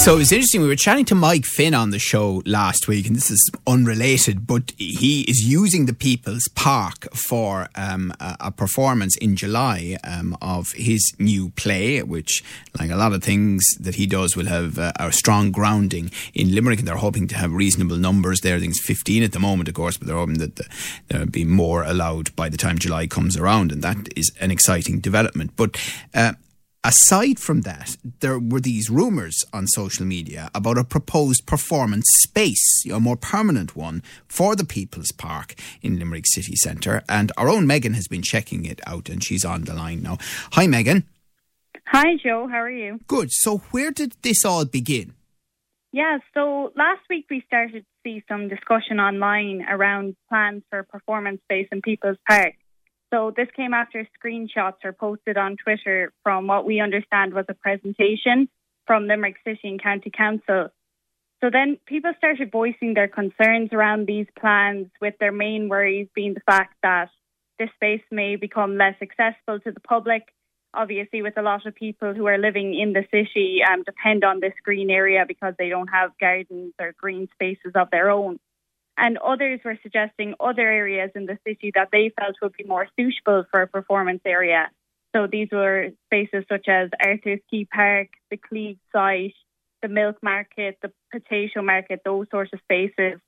So it's interesting. We were chatting to Mike Finn on the show last week, and this is unrelated, but he is using the People's Park for um, a, a, performance in July um, of his new play, which, like a lot of things that he does, will have uh, a strong grounding in Limerick, and they're hoping to have reasonable numbers there. I think it's 15 at the moment, of course, but they're hoping that the, there'll be more allowed by the time July comes around, and that is an exciting development. But uh, aside from that, there were these rumours on social media about a proposed performance space, a more permanent one for the People's Park in Limerick City Centre. And our own Megan has been checking it out and she's on the line now. Hi, Megan. Hi, Joe. How are you? Good. So, where did this all begin? Yeah, so last week we started to see some discussion online around plans for performance space in People's Park. So this came after screenshots are posted on Twitter from what we understand was a presentation from Limerick City and County Council. So then people started voicing their concerns around these plans, with their main worries being the fact that this space may become less accessible to the public. Obviously, with a lot of people who are living in the city um, depend on this green area because they don't have gardens or green spaces of their own and others were suggesting other areas in the city that they felt would be more suitable for a performance area. So these were spaces such as Arthur's Quay Park, the Cleeve site, the Milk Market, the Potato Market, those sorts of spaces.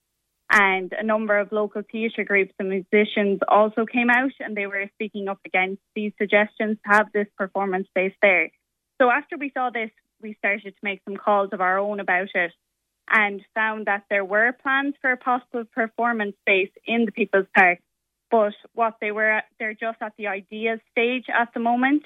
And a number of local theatre groups and musicians also came out and they were speaking up against these suggestions to have this performance space there. So after we saw this, we started to make some calls of our own about it and found that there were plans for a possible performance space in the People's Park, but what they were they're just at the ideas stage at the moment.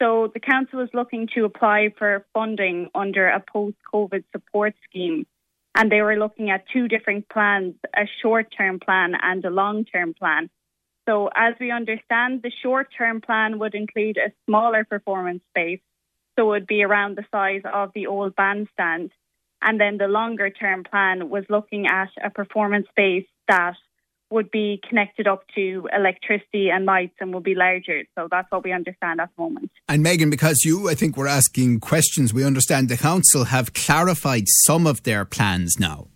So the council is looking to apply for funding under a post-COVID support scheme, and they were looking at two different plans: a short-term plan and a long-term plan. So, as we understand, the short-term plan would include a smaller performance space, so it would be around the size of the old bandstand and then the longer term plan was looking at a performance space that would be connected up to electricity and lights and will be larger. So that's what we understand at the moment. And Megan, because you, I think, were asking questions, we understand the council have clarified some of their plans now.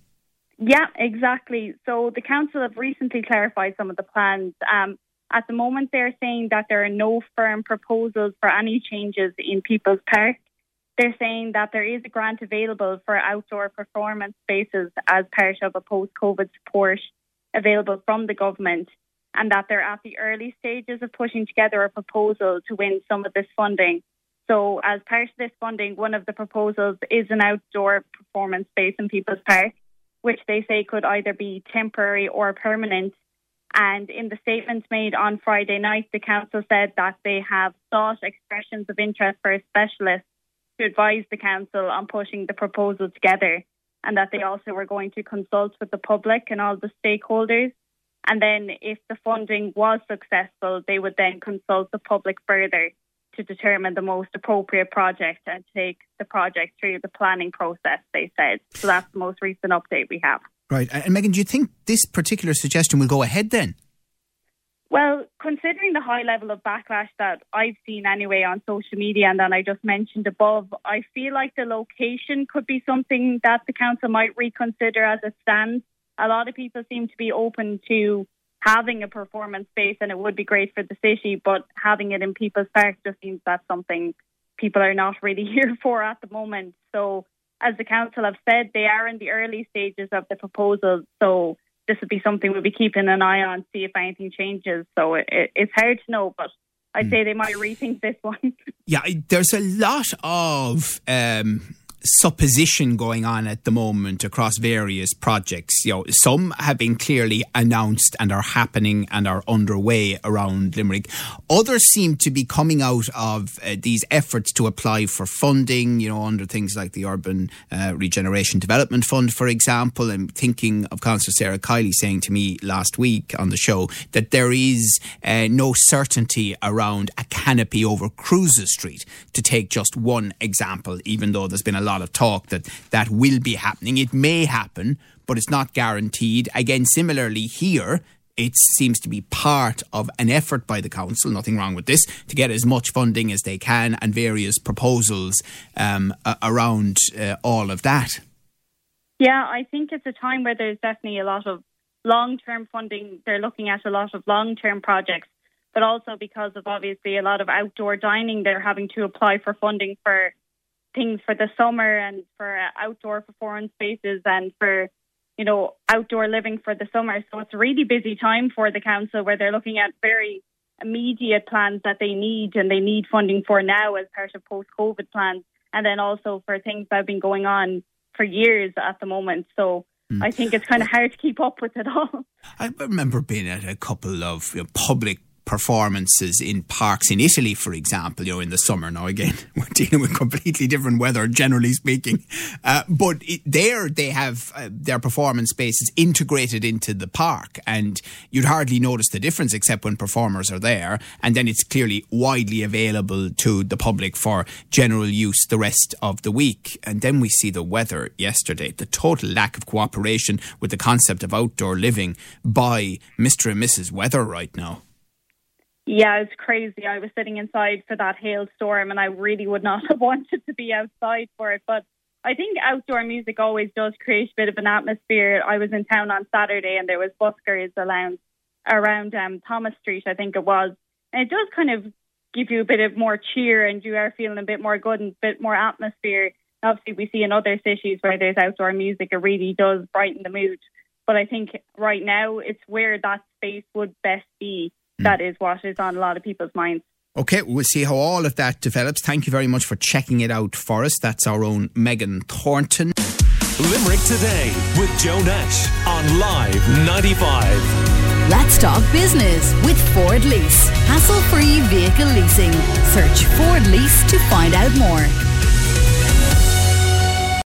Yeah, exactly. So the council have recently clarified some of the plans. Um, at the moment, they're saying that there are no firm proposals for any changes in People's Park. They're saying that there is a grant available for outdoor performance spaces as part of a post COVID support available from the government, and that they're at the early stages of putting together a proposal to win some of this funding. So, as part of this funding, one of the proposals is an outdoor performance space in People's Park, which they say could either be temporary or permanent. And in the statements made on Friday night, the council said that they have sought expressions of interest for a specialist to advise the council on putting the proposal together and that they also were going to consult with the public and all the stakeholders. And then, if the funding was successful, they would then consult the public further to determine the most appropriate project and take the project through the planning process, they said. So that's the most recent update we have. Right. And Megan, do you think this particular suggestion will go ahead then? Well, considering the high level of backlash that I've seen anyway on social media and that I just mentioned above, I feel like the location could be something that the council might reconsider as it stands. A lot of people seem to be open to having a performance space and it would be great for the city, but having it in People's Park just seems that's something people are not really here for at the moment. So, as the council have said, they are in the early stages of the proposal. So, this would be something we'll be keeping an eye on, see if anything changes. So it, it, it's hard to know, but I'd mm. say they might rethink this one. yeah, there's a lot of um, supposition going on at the moment across various projects. You know, some have been clearly announced and are happening and are underway around Limerick. Others seem to be coming out of uh, these efforts to apply for funding, you know, under things like the Urban uh, Regeneration Development Fund, for example. I'm thinking of Councillor Sarah Kiely saying to me last week on the show that there is uh, no certainty around a canopy over Cruises Street, to take just one example, even though there's been a lot lot of talk that that will be happening. It may happen, but it's not guaranteed. Again, similarly here, it seems to be part of an effort by the council, nothing wrong with this, to get as much funding as they can and various proposals um, around uh, all of that. Yeah, I think it's a time where there's definitely a lot of long term funding. They're looking at a lot of long term projects, but also because of obviously a lot of outdoor dining, they're having to apply for funding for things for the summer and for uh, outdoor performance spaces and for you know, outdoor living for the summer. So it's a really busy time for the council where they're looking at very immediate plans that they need and they need funding for now as part of post COVID plans. And then also for things that have been going on for years at the moment. So mm. I think it's kind of hard to keep up with it all. I remember being at a couple of you know, public performances in parks in Italy, for example, you know, in the summer. Now, again, we're dealing with completely different weather, generally speaking. Uh, but it, there they have uh, their performance spaces integrated into the park, and you'd hardly notice the difference except when performers are there. And then it's clearly widely available to the public for general use the rest of the week. And then we see the weather yesterday, the total lack of cooperation with the concept of outdoor living by Mr. and Mrs. Weather right now. Yeah, it's crazy. I was sitting inside for that hailstorm and I really would not have wanted to be outside for it. But I think outdoor music always does create a bit of an atmosphere. I was in town on Saturday and there was buskers around around um, Thomas Street, I think it was. And it does kind of give you a bit of more cheer and you are feeling a bit more good and a bit more atmosphere. Obviously, we see in other cities where there's outdoor music, it really does brighten the mood. But I think right now it's where that space would best be Mm. that is what is on a lot of people's minds. Okay, we'll see how all of that develops. Thank you very much for checking it out for us. That's our own Megan Thornton. Limerick Today with Joe Nash on Live 95. Let's talk business with Ford Lease. Hassle free vehicle leasing. Search Ford Lease to find out more.